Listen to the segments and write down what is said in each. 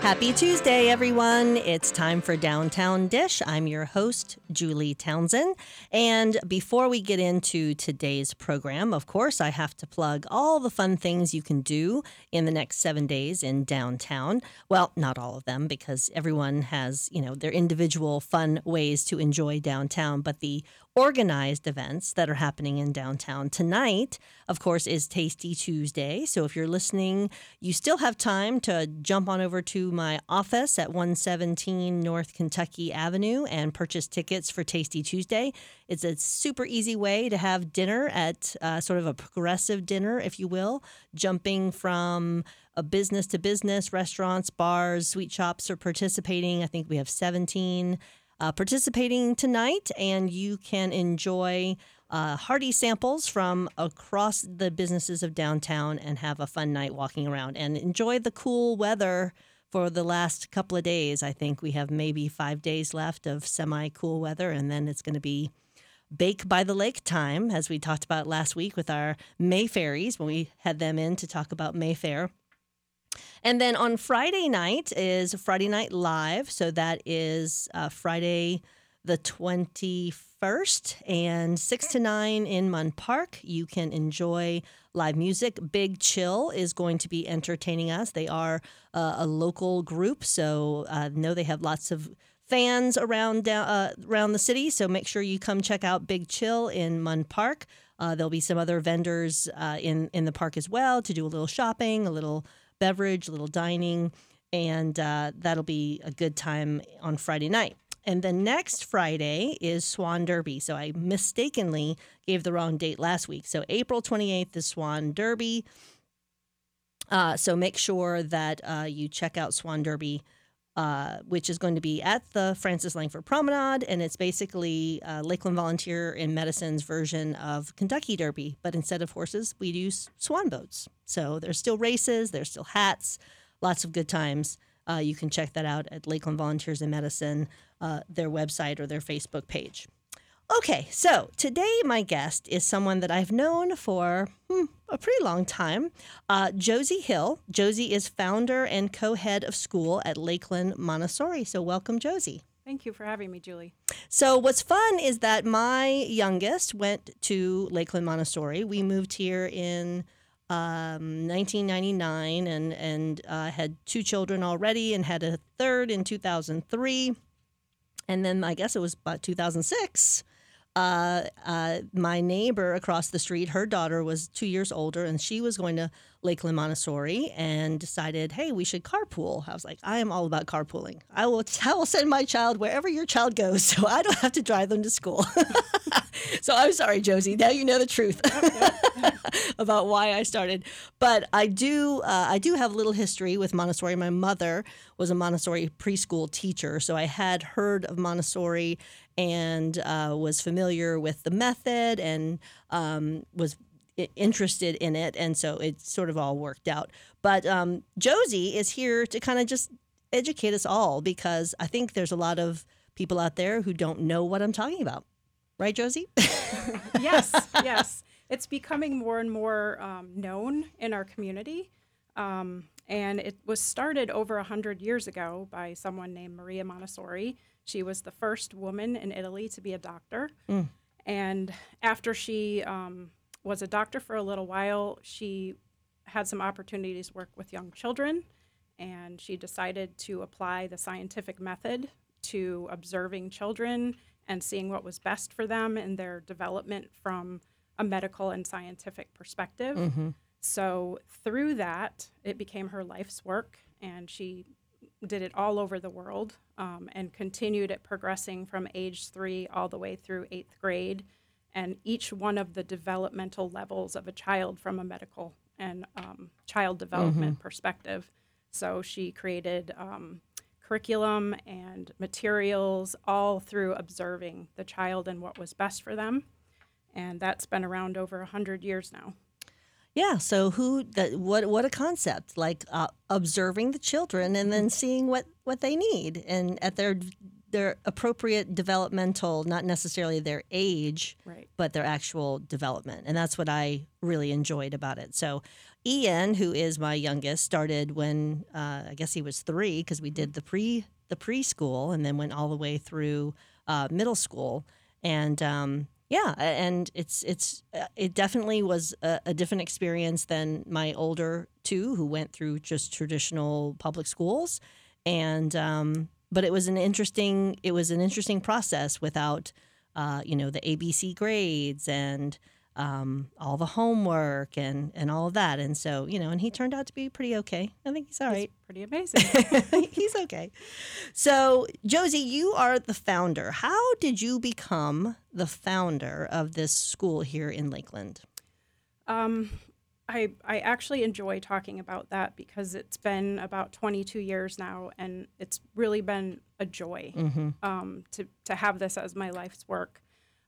Happy Tuesday, everyone. It's time for Downtown Dish. I'm your host, Julie Townsend. And before we get into today's program, of course, I have to plug all the fun things you can do in the next seven days in downtown. Well, not all of them, because everyone has, you know, their individual fun ways to enjoy downtown. But the organized events that are happening in downtown. Tonight, of course, is Tasty Tuesday. So if you're listening, you still have time to jump on over to my office at 117 North Kentucky Avenue and purchase tickets for Tasty Tuesday. It's a super easy way to have dinner at uh, sort of a progressive dinner, if you will, jumping from a business to business, restaurants, bars, sweet shops are participating. I think we have 17 uh, participating tonight, and you can enjoy uh, hearty samples from across the businesses of downtown and have a fun night walking around and enjoy the cool weather for the last couple of days. I think we have maybe five days left of semi cool weather, and then it's going to be bake by the lake time, as we talked about last week with our Mayfairies when we had them in to talk about Mayfaire. And then on Friday night is Friday Night Live. So that is uh, Friday the 21st and 6 to 9 in Munn Park. You can enjoy live music. Big Chill is going to be entertaining us. They are uh, a local group, so uh, know they have lots of fans around uh, around the city. So make sure you come check out Big Chill in Munn Park. Uh, there'll be some other vendors uh, in in the park as well to do a little shopping, a little beverage, a little dining, and uh, that'll be a good time on Friday night. And the next Friday is Swan Derby. So I mistakenly gave the wrong date last week. So April 28th is Swan Derby. Uh, so make sure that uh, you check out Swan Derby, uh, which is going to be at the Francis Langford Promenade. And it's basically uh, Lakeland Volunteer in Medicine's version of Kentucky Derby. But instead of horses, we use swan boats. So there's still races, there's still hats, lots of good times. Uh, you can check that out at Lakeland Volunteers in Medicine, uh, their website or their Facebook page. Okay, so today my guest is someone that I've known for hmm, a pretty long time. Uh, Josie Hill. Josie is founder and co head of school at Lakeland Montessori. So, welcome, Josie. Thank you for having me, Julie. So, what's fun is that my youngest went to Lakeland Montessori. We moved here in um, 1999 and and uh, had two children already and had a third in 2003 and then I guess it was about 2006 uh, uh, my neighbor across the street, her daughter was two years older, and she was going to Lakeland Montessori and decided, hey, we should carpool. I was like, I am all about carpooling. I will, I will send my child wherever your child goes, so I don't have to drive them to school. so I'm sorry, Josie. Now you know the truth about why I started. But I do, uh, I do have a little history with Montessori. My mother was a Montessori preschool teacher, so I had heard of Montessori and uh, was familiar with the method and um, was interested in it. And so it sort of all worked out. But um, Josie is here to kind of just educate us all because I think there's a lot of people out there who don't know what I'm talking about. Right, Josie? yes, yes. It's becoming more and more um, known in our community. Um, and it was started over 100 years ago by someone named Maria Montessori. She was the first woman in Italy to be a doctor. Mm. And after she um, was a doctor for a little while, she had some opportunities to work with young children. And she decided to apply the scientific method to observing children and seeing what was best for them in their development from a medical and scientific perspective. Mm-hmm. So, through that, it became her life's work, and she did it all over the world um, and continued it progressing from age three all the way through eighth grade and each one of the developmental levels of a child from a medical and um, child development mm-hmm. perspective. So she created um, curriculum and materials all through observing the child and what was best for them. And that's been around over 100 years now. Yeah. So who? That, what? What a concept! Like uh, observing the children and then seeing what what they need, and at their their appropriate developmental, not necessarily their age, right. but their actual development, and that's what I really enjoyed about it. So, Ian, who is my youngest, started when uh, I guess he was three because we did the pre the preschool and then went all the way through uh, middle school. And um, yeah, and it's it's uh, it definitely was a, a different experience than my older two, who went through just traditional public schools. And um, but it was an interesting it was an interesting process without uh, you know the ABC grades and um, all the homework and and all of that. And so you know, and he turned out to be pretty okay. I think he's all right. Pretty amazing. he's okay. So, Josie, you are the founder. How did you become the founder of this school here in Lakeland? Um, I I actually enjoy talking about that because it's been about 22 years now, and it's really been a joy um, to to have this as my life's work.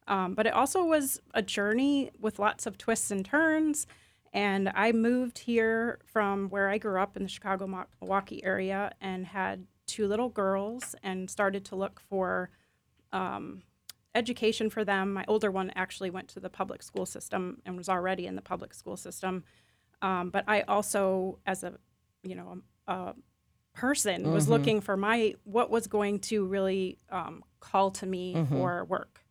Um, but it also was a journey with lots of twists and turns. And I moved here from where I grew up in the Chicago Milwaukee area and had two little girls and started to look for um, education for them. My older one actually went to the public school system and was already in the public school system. Um, but I also, as a you know a person, was looking for my what was going to really um, call to me for work.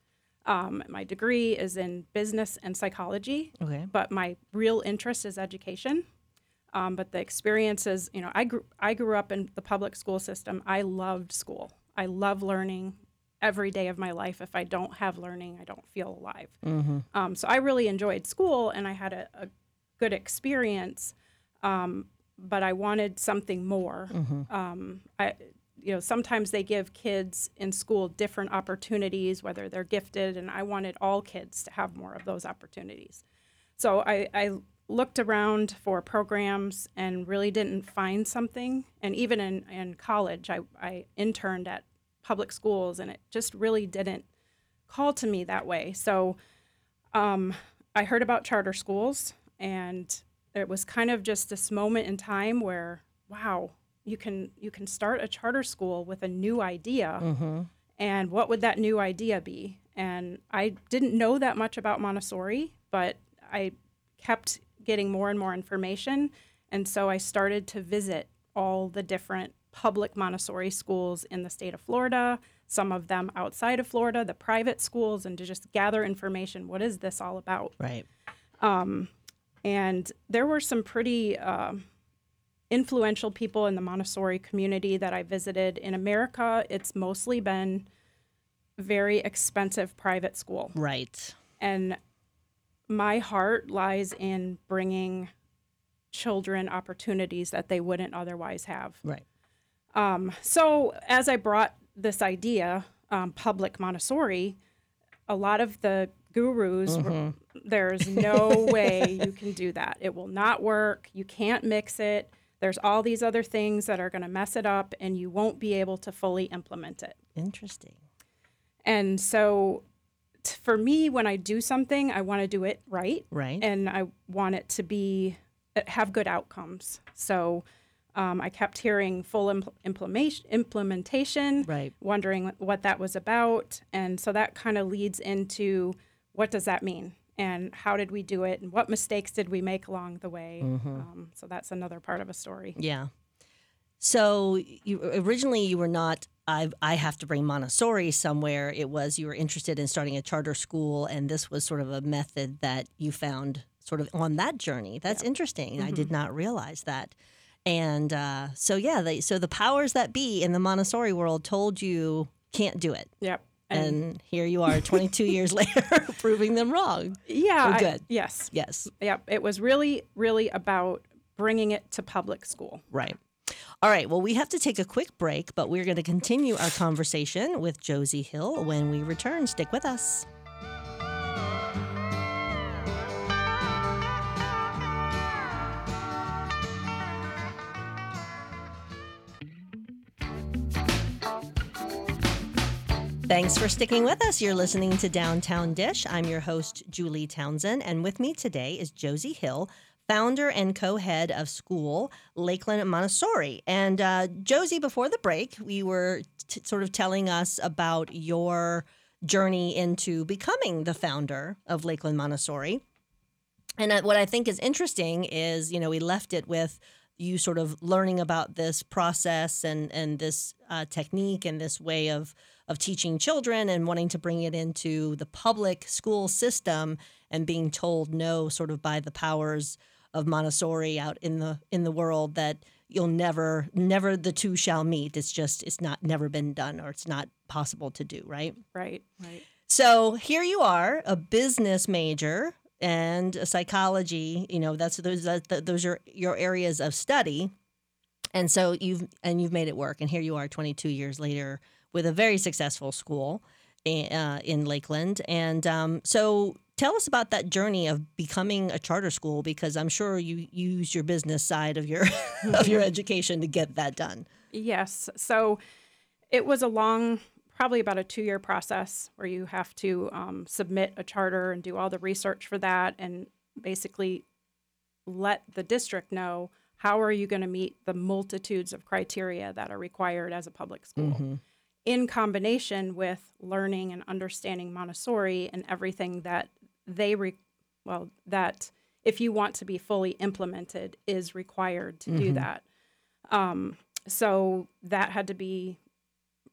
Um, my degree is in business and psychology, Okay. but my real interest is education. Um, but the experiences, you know, I grew I grew up in the public school system. I loved school. I love learning every day of my life. If I don't have learning, I don't feel alive. Um, so I really enjoyed school, and I had a, a good experience. Um, but I wanted something more. Um, I, you know, sometimes they give kids in school different opportunities, whether they're gifted, and I wanted all kids to have more of those opportunities. So I, I looked around for programs and really didn't find something. And even in, in college, I, I interned at public schools, and it just really didn't call to me that way. So um, I heard about charter schools, and it was kind of just this moment in time where, wow, you can you can start a charter school with a new idea, and what would that new idea be? And I didn't know that much about Montessori, but I kept getting more and more information, and so I started to visit all the different public Montessori schools in the state of Florida, some of them outside of Florida, the private schools, and to just gather information. What is this all about? Right. And there were some pretty um influential people in the Montessori community that I visited. In America, it's mostly been very expensive private school. Right. And my heart lies in bringing children opportunities that they wouldn't otherwise have. Right. Um, so as I brought this idea, um, public Montessori, a lot of the gurus, were, there's no way you can do that. It will not work. You can't mix it. There's all these other things that are going to mess it up, and you won't be able to fully implement it. Interesting. And so, t- for me, when I do something, I want to do it right Right. and I want it to be uh, have good outcomes. So um, I kept hearing full impl- implementation, implementation, Right. wondering what that was about, and so that kind of leads into what does that mean and how did we do it and what mistakes did we make along the way. Um, so that's another part of a story. Yeah. So you originally you were not I I have to bring Montessori somewhere. It was you were interested in starting a charter school and this was sort of a method that you found sort of on that journey. That's interesting. I did not realize that. And uh, so yeah, they, so the powers that be in the Montessori world told you can't do it. Yep. And here you are 22 years later proving them wrong. yeah, I- good. yes. Yes. Yep. It was really, really about bringing it to public school. Right. All right. Well, we have to take a quick break, but we're going to continue our conversation with Josie Hill when we return. Stick with us. Thanks for sticking with us. You're listening to Downtown Dish. I'm your host, Julie Townsend, and with me today is Josie Hill, founder and co head of school Lakeland Montessori. And uh, Josie, before the break, we were t- sort of telling us about your journey into becoming the founder of Lakeland Montessori. And uh, what I think is interesting is, you know, we left it with you sort of learning about this process and and this uh, technique and this way of of teaching children and wanting to bring it into the public school system and being told no, sort of by the powers of Montessori out in the in the world that you'll never never the two shall meet. It's just it's not never been done or it's not possible to do. Right. Right. Right. So here you are, a business major and a psychology. You know, that's those those are your areas of study, and so you've and you've made it work. And here you are, 22 years later, with a very successful school uh, in Lakeland. And um, so tell us about that journey of becoming a charter school because I'm sure you use your business side of your of your education to get that done. Yes. So it was a long probably about a two year process where you have to um, submit a charter and do all the research for that and basically let the district know how are you going to meet the multitudes of criteria that are required as a public school mm-hmm. In combination with learning and understanding montessori and everything that they re- well that if you want to be fully implemented is required to mm-hmm. do that um, so that had to be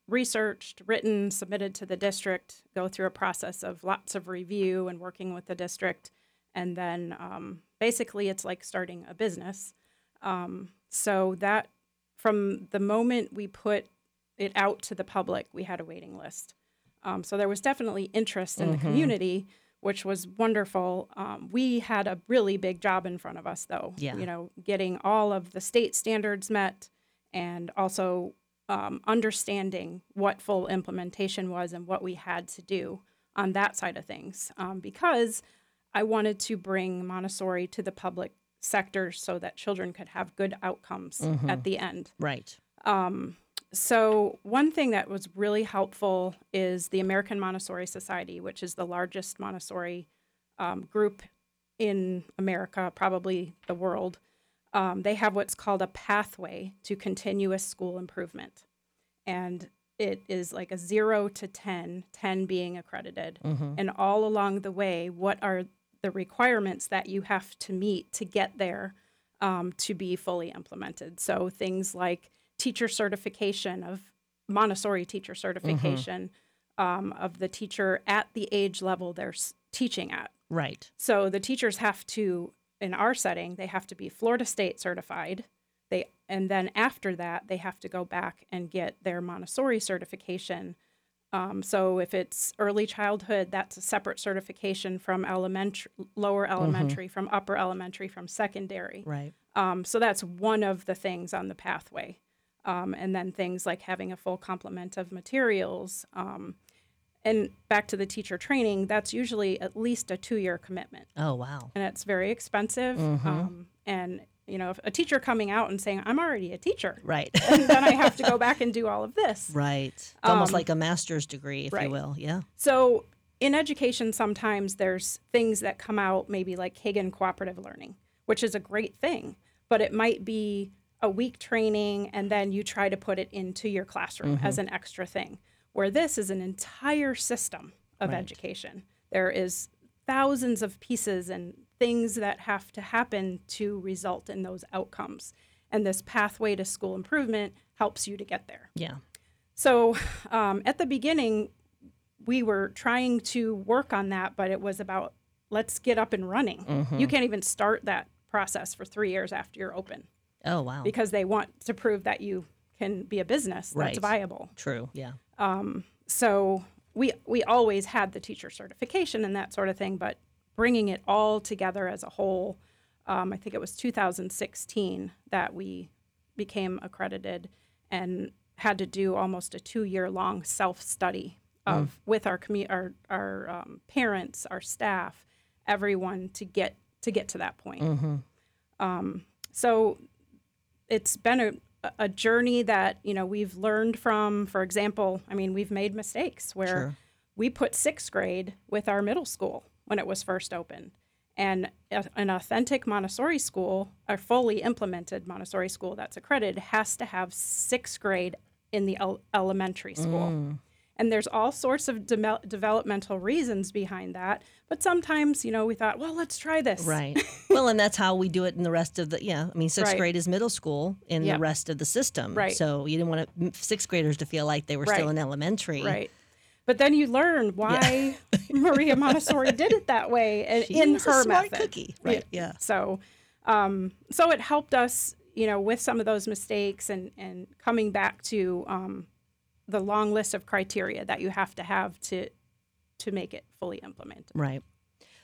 researched, written, submitted to the district, go through a process of lots of review and working with the district. And then um, basically, it's like starting a business. Um, so that from the moment we put it out to the public, we had a waiting list. Um, so there was definitely interest in mm-hmm. the community, which was wonderful. Um, we had a really big job in front of us, though. Yeah. You know, getting all of the state standards met and also um, understanding what full implementation was and what we had to do on that side of things um, because I wanted to bring Montessori to the public sector so that children could have good outcomes mm-hmm. at the end. Right. Um, so, one thing that was really helpful is the American Montessori Society, which is the largest Montessori um, group in America, probably the world um, they have what's called a pathway to continuous school improvement. And it is like a zero to 10, 10 being accredited. Mm-hmm. And all along the way, what are the requirements that you have to meet to get there um, to be fully implemented? So things like teacher certification of Montessori teacher certification mm-hmm. um, of the teacher at the age level they're teaching at. Right. So the teachers have to in our setting, they have to be Florida State certified. They and then after that, they have to go back and get their Montessori certification. Um, so if it's early childhood, that's a separate certification from elementary, lower mm-hmm. elementary, mm-hmm. from upper elementary, from secondary. Right. Um, so that's one of the things on the pathway. Um, and then things like having a full complement of materials. Um, and back to the teacher training, that's usually at least a two year commitment. Oh, wow. And it's very expensive. Mm-hmm. Um, and, you know, if a teacher coming out and saying, I'm already a teacher. Right. and then I have to go back and do all of this. Right. It's um, almost like a master's degree, if right. you will. Yeah. So in education, sometimes there's things that come out, maybe like Kagan cooperative learning, which is a great thing, but it might be a week training and then you try to put it into your classroom mm-hmm. as an extra thing where this is an entire system of right. education. There is thousands of pieces and things that have to happen to result in those outcomes. And this pathway to school improvement helps you to get there. Yeah. So um, at the beginning, we were trying to work on that, but it was about let's get up and running. Mm-hmm. You can't even start that process for three years after you're open. Oh, wow. Because they want to prove that you can be a business right. that's viable. True. Yeah. Um, so we we always had the teacher certification and that sort of thing, but bringing it all together as a whole, um, I think it was 2016 that we became accredited and had to do almost a two year long self study of mm. with our commu- our our um, parents, our staff, everyone to get to get to that point. Mm-hmm. Um, so it's been a, a journey that you know we've learned from for example i mean we've made mistakes where sure. we put sixth grade with our middle school when it was first opened and an authentic montessori school a fully implemented montessori school that's accredited has to have sixth grade in the el- elementary school mm. And there's all sorts of de- developmental reasons behind that. But sometimes, you know, we thought, well, let's try this. Right. well, and that's how we do it in the rest of the, yeah. I mean, sixth Right. grade is middle school in Yep. the rest of the system. Right. So you didn't want to, sixth graders to feel like they were still in elementary. Right. But then you learn why Maria Montessori did it that way and She in her method. cookie. Right. Yeah. So, um, so it helped us, you know, with some of those mistakes and and coming back to um, the long list of criteria that you have to have to to make it fully implemented. Right.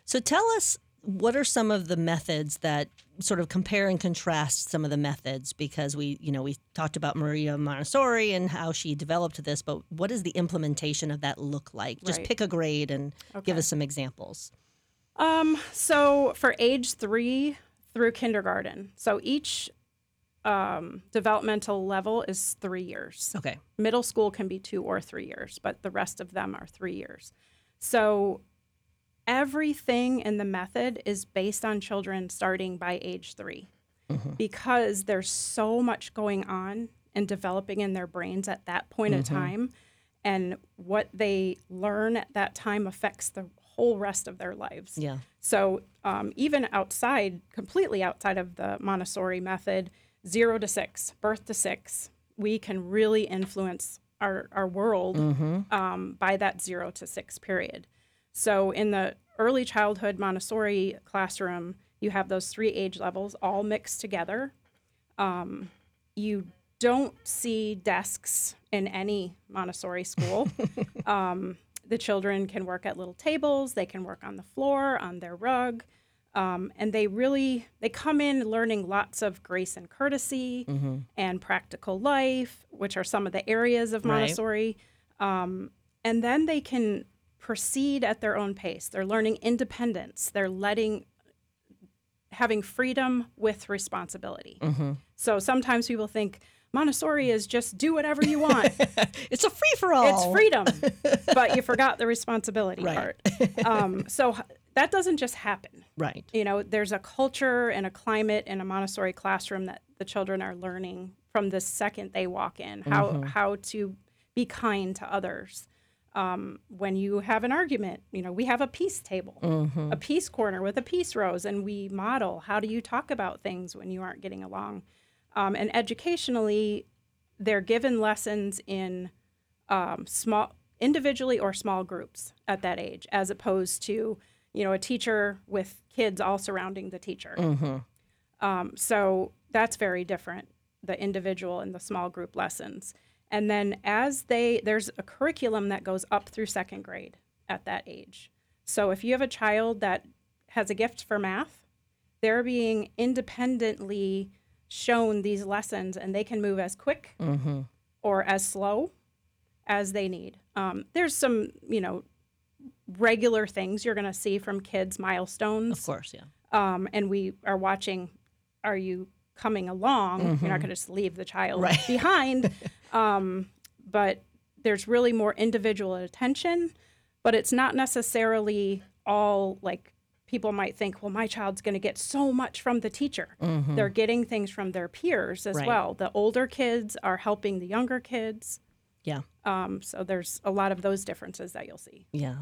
So tell us what are some of the methods that sort of compare and contrast some of the methods because we, you know, we talked about Maria Montessori and how she developed this, but what does the implementation of that look like? Just Right. pick a grade and give us some examples. Um, so for age three through kindergarten, so each um, developmental level is three years. Okay. middle school can be two or three years, but the rest of them are three years. So everything in the method is based on children starting by age 3 because there's so much going on and developing in their brains at that point of time. And what they learn at that time affects the whole rest of their lives. Yeah. So um, even outside, completely outside of the Montessori method, zero to six, birth to six, we can really influence our, our world um, by that zero to six period. So in the early childhood Montessori classroom, you have those three age levels all mixed together. Um, you don't see desks in any Montessori school. um, the children can work at little tables. They can work on the floor, on their rug, um, and they really they come in learning lots of grace and courtesy and practical life, which are some of the areas of Right. Montessori. Um, and then they can proceed at their own pace. They're learning independence. They're letting having freedom with responsibility. So sometimes people think Montessori is just do whatever you want. It's a free for all. It's freedom, but you forgot the responsibility Right. part. Um, so that doesn't just happen. Right. You know, there's a culture and a climate in a Montessori classroom that the children are learning from the second they walk in how Mm-hmm. how to be kind to others. Um, when you have an argument, you know, we have a peace table, Mm-hmm. a peace corner with a peace rose, and we model how do you talk about things when you aren't getting along. Um, and educationally, they're given lessons in um, small, individually or small groups at that age, as opposed to you know a teacher with kids all surrounding the teacher. Um, so that's very different, the individual and the small group lessons. And then as they there's a curriculum that goes up through second grade at that age. So if you have a child that has a gift for math, they're being independently shown these lessons and they can move as quick or as slow as they need. Um, there's some, you know, regular things you're going to see from kids, milestones Of course, yeah. um, and we are watching are you coming along you're not going to just leave the child Right. behind um, but there's really more individual attention but it's not necessarily all like people might think well my child's going to get so much from the teacher they're getting things from their peers as Right. well the older kids are helping the younger kids Yeah. um, so there's a lot of those differences that you'll see Yeah.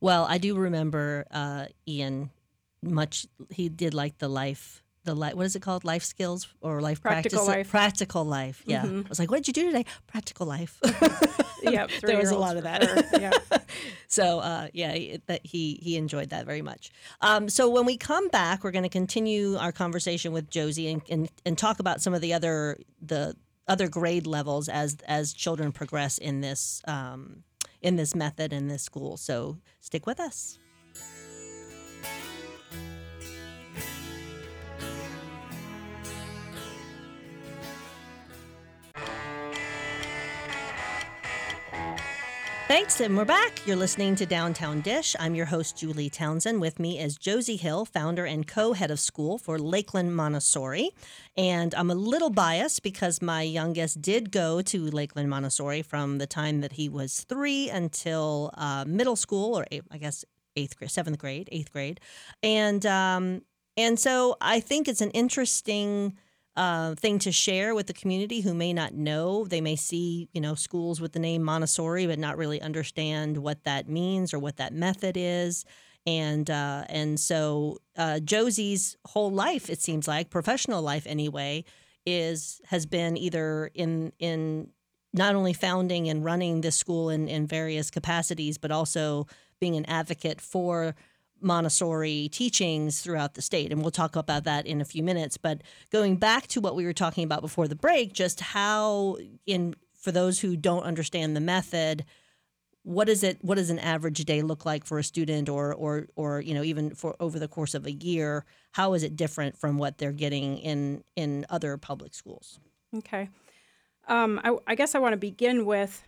Well, I do remember uh, Ian much. He did like the life, the life. What is it called? Life skills or life Practical practice? life. Mm-hmm. Practical life. Yeah. I was like, what did you do today? Practical life. yeah There was a lot of that. sure. yeah so uh, yeah, that he he enjoyed that very much. Um, so when we come back, we're going to continue our conversation with Josie and, and and talk about some of the other the other grade levels as as children progress in this um, in this method in this school. So stick with us. Thanks, and we're back. You're listening to Downtown Dish. I'm your host, Julie Townsend. With me is Josie Hill, founder and co head of school for Lakeland Montessori. And I'm a little biased because my youngest did go to Lakeland Montessori from the time that he was three until uh, middle school, or I guess eighth grade, seventh grade, eighth grade. And, um, and so I think it's an interesting uh, thing to share with the community who may not know? They may see, you know, schools with the name Montessori, but not really understand what that means or what that method is. And uh, and so uh, Josie's whole life, it seems like, professional life anyway, is has been either in in not only founding and running this school in, in various capacities, but also being an advocate for Montessori teachings throughout the state. And we'll talk about that in a few minutes. But going back to what we were talking about before the break, just how in for those who don't understand the method, what is it what does an average day look like for a student or or or you know even for over the course of a year how is it different from what they're getting in in other public schools Okay. Um, I, I guess I want to begin with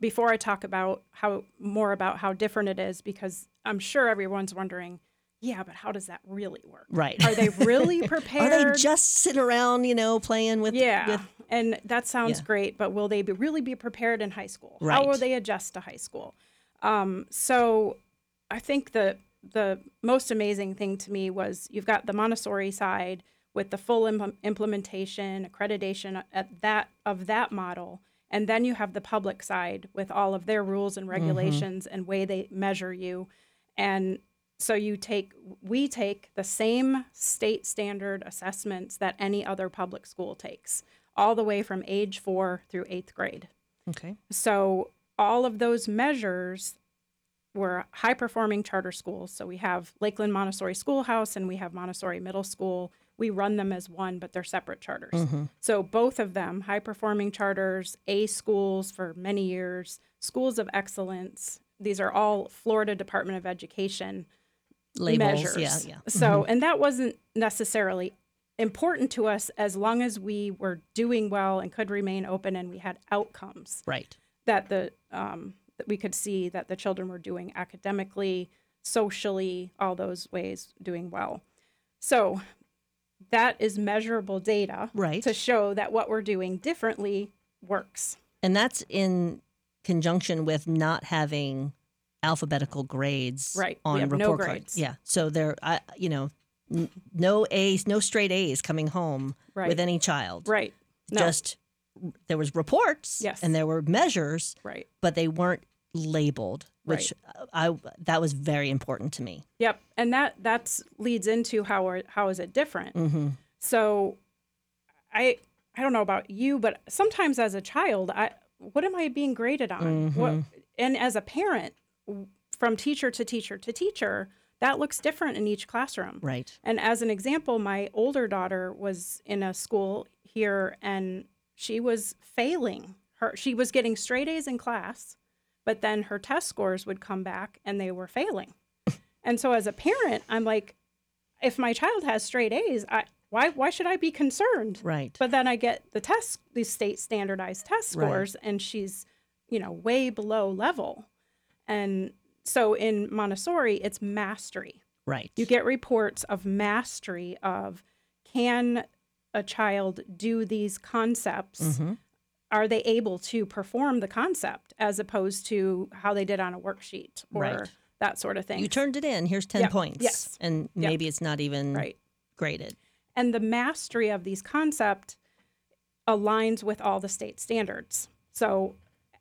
before I talk about how more about how different it is, because I'm sure everyone's wondering, yeah, but how does that really work? right Are they really prepared? are they just sitting around you know playing with yeah, with and that sounds Yeah. great, but will they be, really be prepared in high school? Right. How will they adjust to high school? Um, so I think the the most amazing thing to me was you've got the Montessori side with the full im- implementation, accreditation at that of that model, and then you have the public side with all of their rules and mm-hmm. regulations and way they measure you, and so you take we take the same state standard assessments that any other public school takes, all the way from age four through eighth grade. okay So all of those measures were high performing charter schools. So we have Lakeland Montessori Schoolhouse and we have Montessori Middle School. We run them as one, but they're separate charters. So both of them, high performing charters, A schools for many years, schools of excellence. These are all Florida Department of Education labels measures. yeah yeah So, and that wasn't necessarily important to us as long as we were doing well and could remain open and we had outcomes right that the um, that we could see that the children were doing academically, socially, all those ways doing well. So that is measurable data Right. to show that what we're doing differently works. and that's in conjunction with not having alphabetical grades Right. On have no report cards. grades. Yeah. So there, I, you know, n- no A's, no straight A's coming home Right. with any child. Right. No. Just there was reports Yes. and there were measures, Right. but they weren't labeled, which I that was very important to me. Yep. And that that's leads into how are, how is it different? Mm-hmm. So I I don't know about you, but sometimes as a child, I what am I being graded on? What and as a parent, from teacher to teacher to teacher, that looks different in each classroom. Right. And as an example, my older daughter was in a school here and she was failing. Her she was getting straight A's in class, but then her test scores would come back and they were failing. and so as a parent, I'm like if my child has straight A's, I why why should I be concerned? Right. But then I get the test these state standardized test Right. scores and she's, you know, way below level. And so in Montessori, it's mastery. right. You get reports of mastery of can a child do these concepts? Mm-hmm. Are they able to perform the concept as opposed to how they did on a worksheet or Right. that sort of thing? you turned it in. Here's ten Yeah. points. Yes. And maybe it's not even right. graded. And the mastery of these concepts aligns with all the state standards. So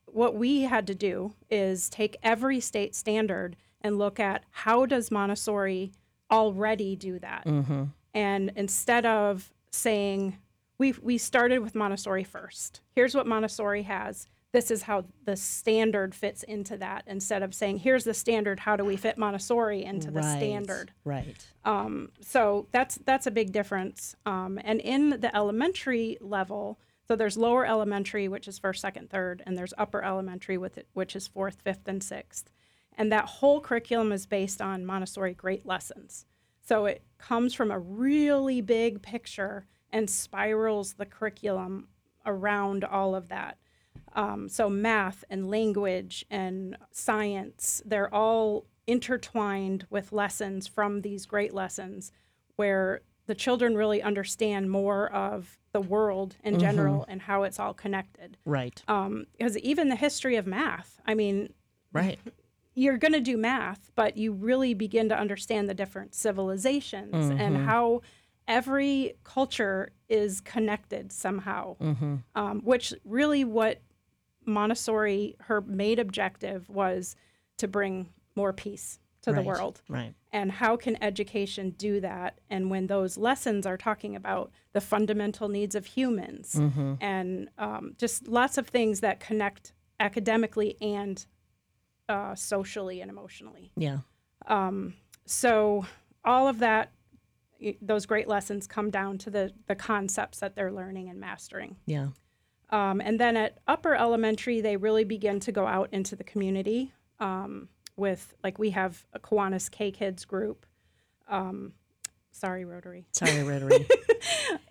what we had to do is take every state standard and look at how does Montessori already do that? Mm-hmm. And instead of saying, we, we started with Montessori first. Here's what Montessori has. This is how the standard fits into that. Instead of saying, here's the standard, how do we fit Montessori into the Right. standard? Right. Um, so that's that's a big difference. Um, and in the elementary level, so there's lower elementary, which is first, second, third, and there's upper elementary, with it, which is fourth, fifth, and sixth. And that whole curriculum is based on Montessori Great Lessons. So it comes from a really big picture and spirals the curriculum around all of that. Um, so math and language and science, they're all intertwined with lessons from these great lessons where the children really understand more of the world in general and how it's all connected. Right. Um, because even the history of math, I mean, Right. you're going to do math, but you really begin to understand the different civilizations and how every culture is connected somehow, Mm-hmm. um, which really what Montessori, her main objective was to bring more peace to the world. Right. And how can education do that? And when those lessons are talking about the fundamental needs of humans Mm-hmm. and um, just lots of things that connect academically and uh, socially and emotionally. Yeah. Um, so all of that, those great lessons come down to the the concepts that they're learning and mastering. Yeah. Um, and then at upper elementary, they really begin to go out into the community um, with, like, we have a Kiwanis K Kids group. Um, sorry, Rotary. Sorry, Rotary.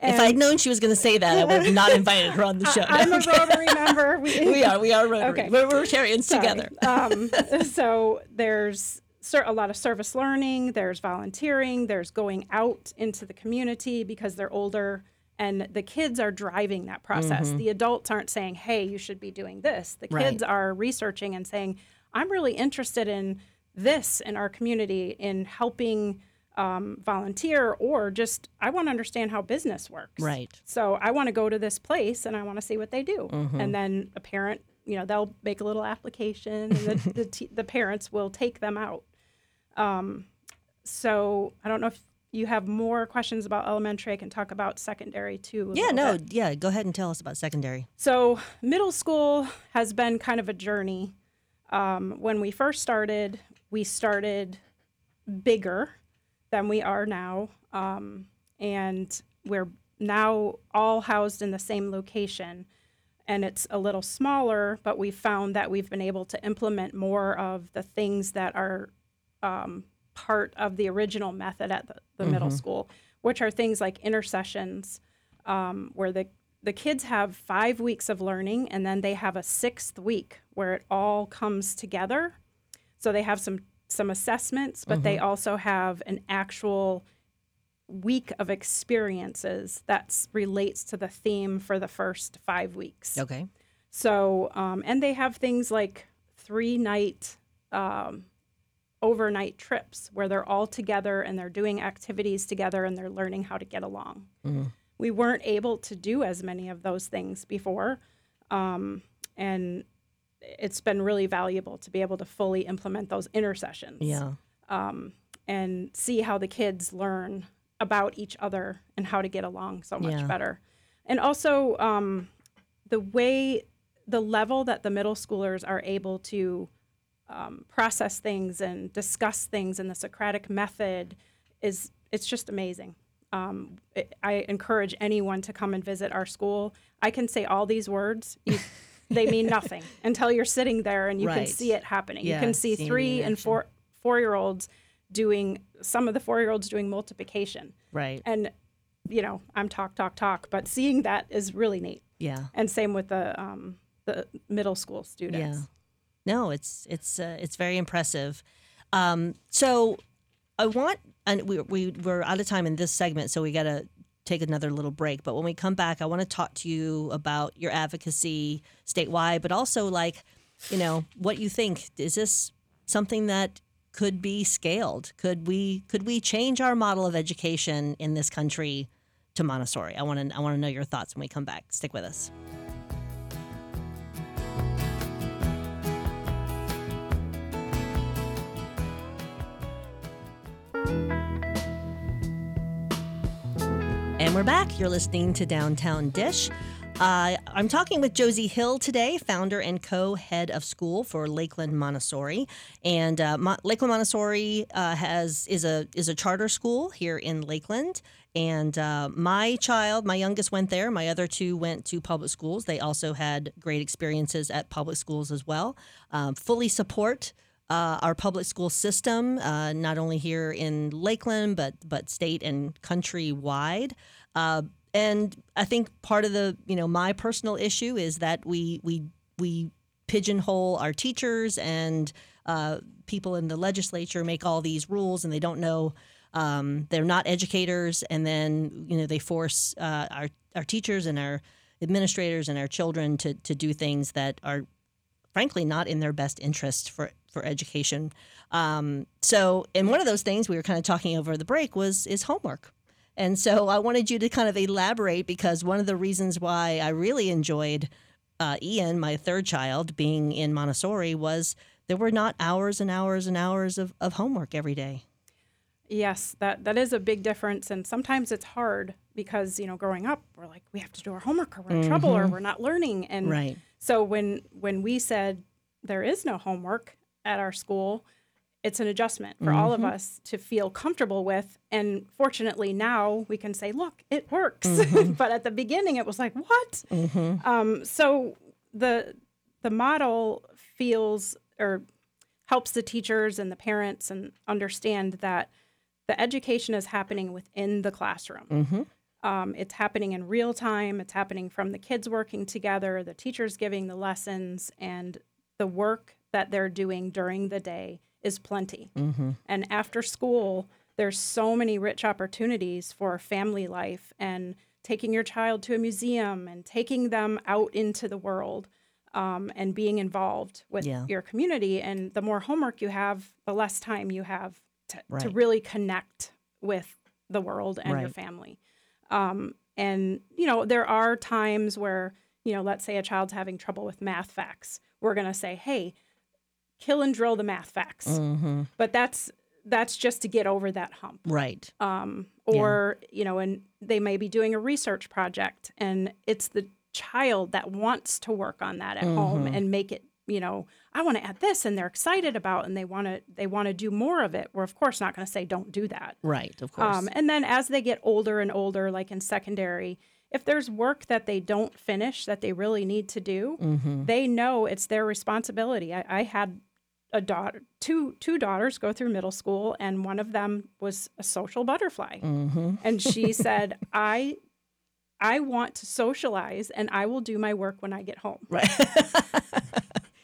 if I'd known she was going to say that, I would have not invited her on the show. I, am a Okay. Rotary member. We, we are. We are Rotary. Okay. We're Rotarians Sorry. together. um, so there's a lot of service learning, there's volunteering, there's going out into the community because they're older and the kids are driving that process. The adults aren't saying, hey, you should be doing this. The Right. kids are researching and saying, I'm really interested in this in our community, in helping um, volunteer, or just I want to understand how business works. Right. So I want to go to this place and I want to see what they do. Mm-hmm. And then a parent, you know, they'll make a little application and the, the, t- the parents will take them out. Um, so I don't know if you have more questions about elementary. I can talk about secondary too. Yeah. No. bit. Yeah. Go ahead and tell us about secondary. So middle school has been kind of a journey. Um, when we first started, we started bigger than we are now, um, and we're now all housed in the same location. And it's a little smaller, but we found that we've been able to implement more of the things that are um, part of the original method at the, the middle school, which are things like intersessions, um, where the the kids have five weeks of learning, and then they have a sixth week where it all comes together. So they have some some assessments, but they also have an actual week of experiences that relates to the theme for the first five weeks. Okay. So, um, and they have things like three night, um, overnight trips where they're all together and they're doing activities together and they're learning how to get along. We weren't able to do as many of those things before. Um, and it's been really valuable to be able to fully implement those intersessions Yeah. um, and see how the kids learn about each other and how to get along so much Yeah. better. And also um, the way, the level that the middle schoolers are able to um, process things and discuss things in the Socratic method is it's just amazing. Um, it, I encourage anyone to come and visit our school. I can say all these words. You, they mean nothing until you're sitting there and you Right. can see it happening. Yeah, you can see three and four four year olds doing some of the four year olds doing multiplication. Right. And you know, I'm talk talk talk, but seeing that is really neat. Yeah. And same with the um, the middle school students. Yeah. No, it's it's uh, it's very impressive. Um, so I want, and we we we're out of time in this segment, so we got to take another little break. But when we come back, I want to talk to you about your advocacy statewide, but also like, you know, what you think. Is this something that could be scaled? Could we could we change our model of education in this country to Montessori? I want to I want to know your thoughts when we come back. Stick with us. We're back. You're listening to Downtown Dish. Uh, I'm talking with Josie Hill today, founder and co-head of school for Lakeland Montessori. And uh, Mo- Lakeland Montessori uh, has is a is a charter school here in Lakeland. And uh, my child, my youngest, went there. My other two went to public schools. They also had great experiences at public schools as well. Um, fully support uh, our public school system, uh, not only here in Lakeland, but but state and country wide. Uh, and I think part of the you know my personal issue is that we we we pigeonhole our teachers and uh, people in the legislature make all these rules and they don't know um, they're not educators and then you know they force uh, our our teachers and our administrators and our children to to do things that are frankly not in their best interest for for education. Um, so, and one of those things we were kind of talking over the break was is homework. And so I wanted you to kind of elaborate because one of the reasons why I really enjoyed uh, Ian, my third child, being in Montessori was there were not hours and hours and hours of, of homework every day. Yes, that that is a big difference, and sometimes it's hard because you know, growing up, we're like, we have to do our homework, or we're in trouble, or we're not learning, and Right. so when when we said there is no homework at our school, it's an adjustment for all of us to feel comfortable with, and fortunately now we can say, look, it works. but at the beginning, it was like, what? Um, so the the model feels or helps the teachers and the parents and understand that the education is happening within the classroom. Um, it's happening in real time. It's happening from the kids working together, the teachers giving the lessons, and the work that they're doing during the day is plenty. And after school, there's so many rich opportunities for family life and taking your child to a museum and taking them out into the world um, and being involved with Yeah. your community. And the more homework you have, the less time you have to, to really connect with the world and your family. Um, and, you know, there are times where, you know, let's say a child's having trouble with math facts. We're going to say, hey, kill and drill the math facts. Mm-hmm. But that's that's just to get over that hump Right. um, or you know, and they may be doing a research project, and it's the child that wants to work on that at home Mm-hmm. and make it. You know, I want to add this, and they're excited about, and they want to they want to do more of it. We're of course not going to say don't do that. Right. Of course. Um, and then as they get older and older, like in secondary, if there's work that they don't finish that they really need to do, mm-hmm. they know it's their responsibility. I, I had a daughter, two two daughters go through middle school, and one of them was a social butterfly, Mm-hmm. and she said, "I." I want to socialize and I will do my work when I get home. Right.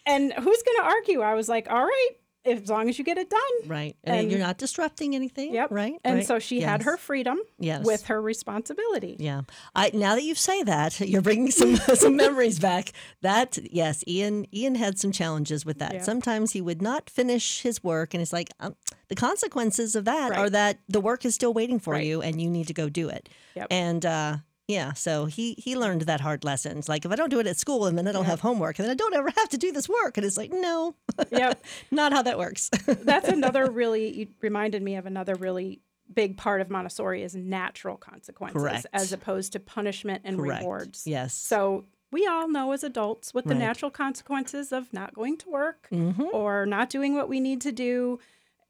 And who's going to argue? I was like, all right, as long as you get it done. right. And, And- you're not disrupting anything. Yep. Right. And right. so she had her freedom Yes. with her responsibility. Yeah. I now that you say that, you're bringing some some memories back. That yes, Ian Ian had some challenges with that. Yeah. Sometimes he would not finish his work and it's like um, the consequences of that are that the work is still waiting for Right. you and you need to go do it. Yep. And uh yeah, so he he learned that hard lesson. It's like if I don't do it at school and then I don't have homework and then I don't ever have to do this work and it's like no, Yep. not how that works. That's another really, you reminded me of another really big part of Montessori is natural consequences Correct. as opposed to punishment and Correct. rewards. Yes. So we all know as adults what the Right. natural consequences of not going to work Mhm. or not doing what we need to do,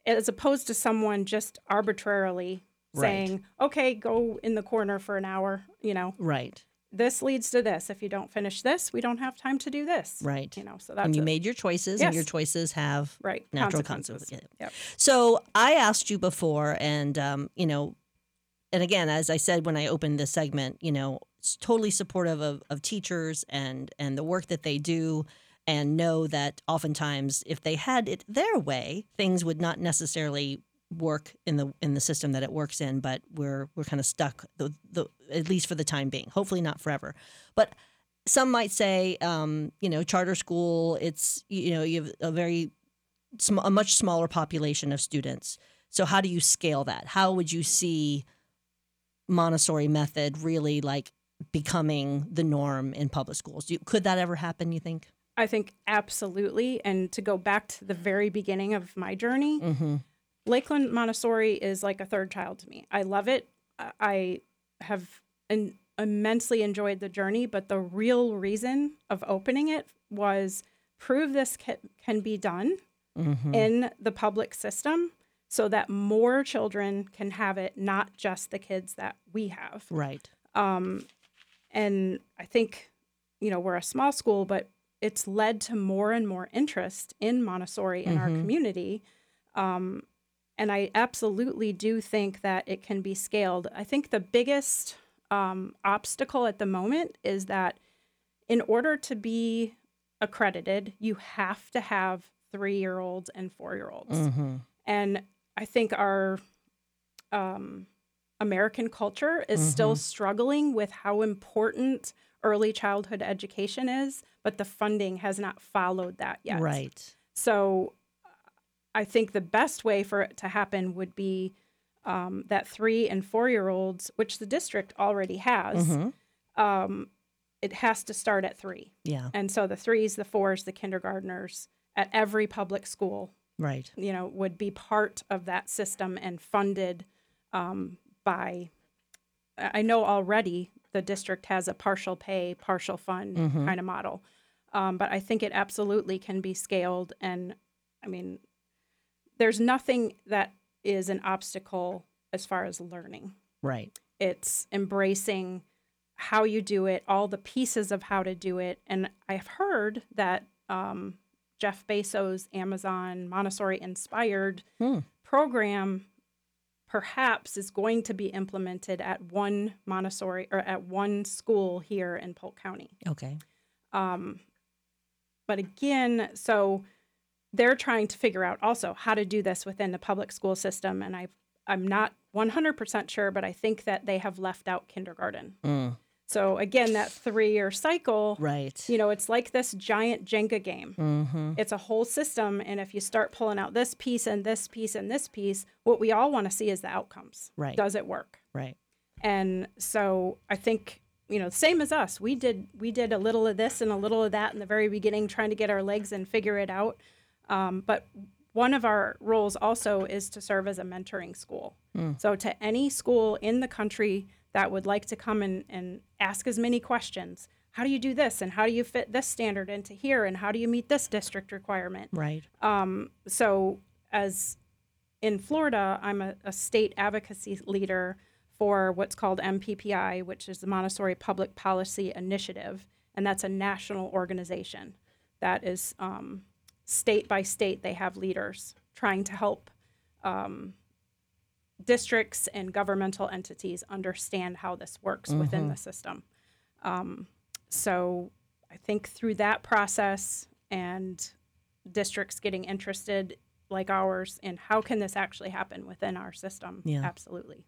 as opposed to someone just arbitrarily Right. saying, okay, go in the corner for an hour. You know, Right. this leads to this. If you don't finish this, we don't have time to do this. Right. You know, so that's And you a- made your choices and your choices have right natural consequences. consequences. Yep. So I asked you before, and um, you know, and again, as I said when I opened this segment, you know, it's totally supportive of, of teachers and and the work that they do, and know that oftentimes if they had it their way, things would not necessarily work in the in the system that it works in. But we're we're kind of stuck the the at least for the time being. Hopefully not forever, but. Some might say, um, you know, charter school. It's you know you have a very sm- a much smaller population of students. So how do you scale that? How would you see Montessori method really like becoming the norm in public schools? Do you, could that ever happen? You think? I think absolutely. And to go back to the very beginning of my journey, Mm-hmm. Lakeland Montessori is like a third child to me. I love it. I- have an, immensely enjoyed the journey, but the real reason of opening it was prove this can, can be done Mm-hmm. in the public system so that more children can have it, not just the kids that we have. Right. Um, and I think, you know, we're a small school, but it's led to more and more interest in Montessori in our Mhm. community. Um, and I absolutely do think that it can be scaled. I think the biggest um, obstacle at the moment is that in order to be accredited, you have to have three year olds and four year olds. Mm-hmm. And I think our um, American culture is still struggling with how important early childhood education is, but the funding has not followed that yet. Right. So I think the best way for it to happen would be um, that three and four year olds, which the district already has, Mm-hmm. um, it has to start at three. Yeah. And so the threes, the fours, the kindergartners at every public school, Right. you know, would be part of that system and funded um, by. I know already the district has a partial pay, partial fund Mhm. kind of model, um, but I think it absolutely can be scaled. And I mean, there's nothing that is an obstacle as far as learning Right. it's embracing how you do it, all the pieces of how to do it. And I've heard that um, Jeff Bezos' Amazon Montessori inspired Hmm. program perhaps is going to be implemented at one Montessori or at one school here in Polk County. Okay. Um, but again, so they're trying to figure out also how to do this within the public school system. And I, I'm not 100% sure, but I think that they have left out kindergarten. Mm. So again, that three year cycle, Right. you know, it's like this giant Jenga game. Mm-hmm. It's a whole system. And if you start pulling out this piece and this piece and this piece, what we all want to see is the outcomes. Right. Does it work? Right. and so i think you know same as us we did we did a little of this and a little of that in the very beginning trying to get our legs and figure it out um, but one of our roles also is to serve as a mentoring school. So to any school in the country that would like to come and, and ask as many questions how do you do this and how do you fit this standard into here and how do you meet this district requirement? Right. um, so, as in Florida, I'm a, a state advocacy leader for what's called MPPI, which is the Montessori Public Policy Initiative, and that's a national organization that is um, state by state. They have leaders trying to help um, districts and governmental entities understand how this works within the system. Um, so, I think through that process and districts getting interested like ours in how can this actually happen within our system Yeah. absolutely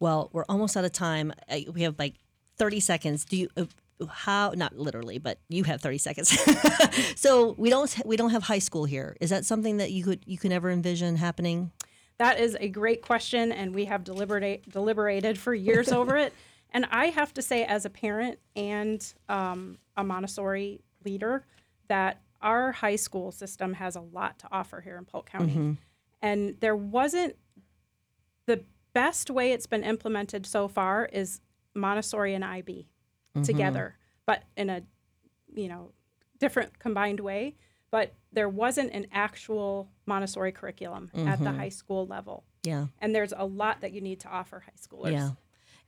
Well, we're almost out of time. Uh, We have like 30 seconds. Do you uh, how not literally, but you have 30 seconds. so, we don't we don't have high school here. Is that something that you could you can ever envision happening? that is a great question and we have deliberate, deliberated for years over it and i have to say as a parent and um, a montessori leader that our high school system has a lot to offer here in polk county and there wasn't the best way it's been implemented so far is montessori and ib together mm-hmm. but in a you know different combined way. But there wasn't an actual montessori curriculum at the mm-hmm. high school level. Yeah. and there's a lot that you need to offer high schoolers. Yeah.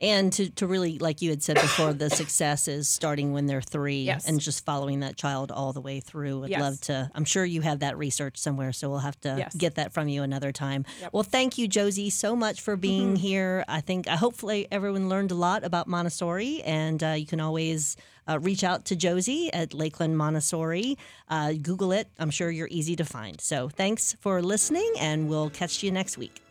And to, to really, like you had said before, the success is starting when they're three Yes. and just following that child all the way through. I'd Yes. love to, I'm sure you have that research somewhere, so we'll have to Yes. get that from you another time. Yep. Mm-hmm. Well, thank you, Josie, so much for being here. I think, uh, hopefully, everyone learned a lot about Montessori, and uh, you can always uh, reach out to Josie at Lakeland Montessori. Uh, Google it. I'm sure you're easy to find. So thanks for listening, and we'll catch you next week.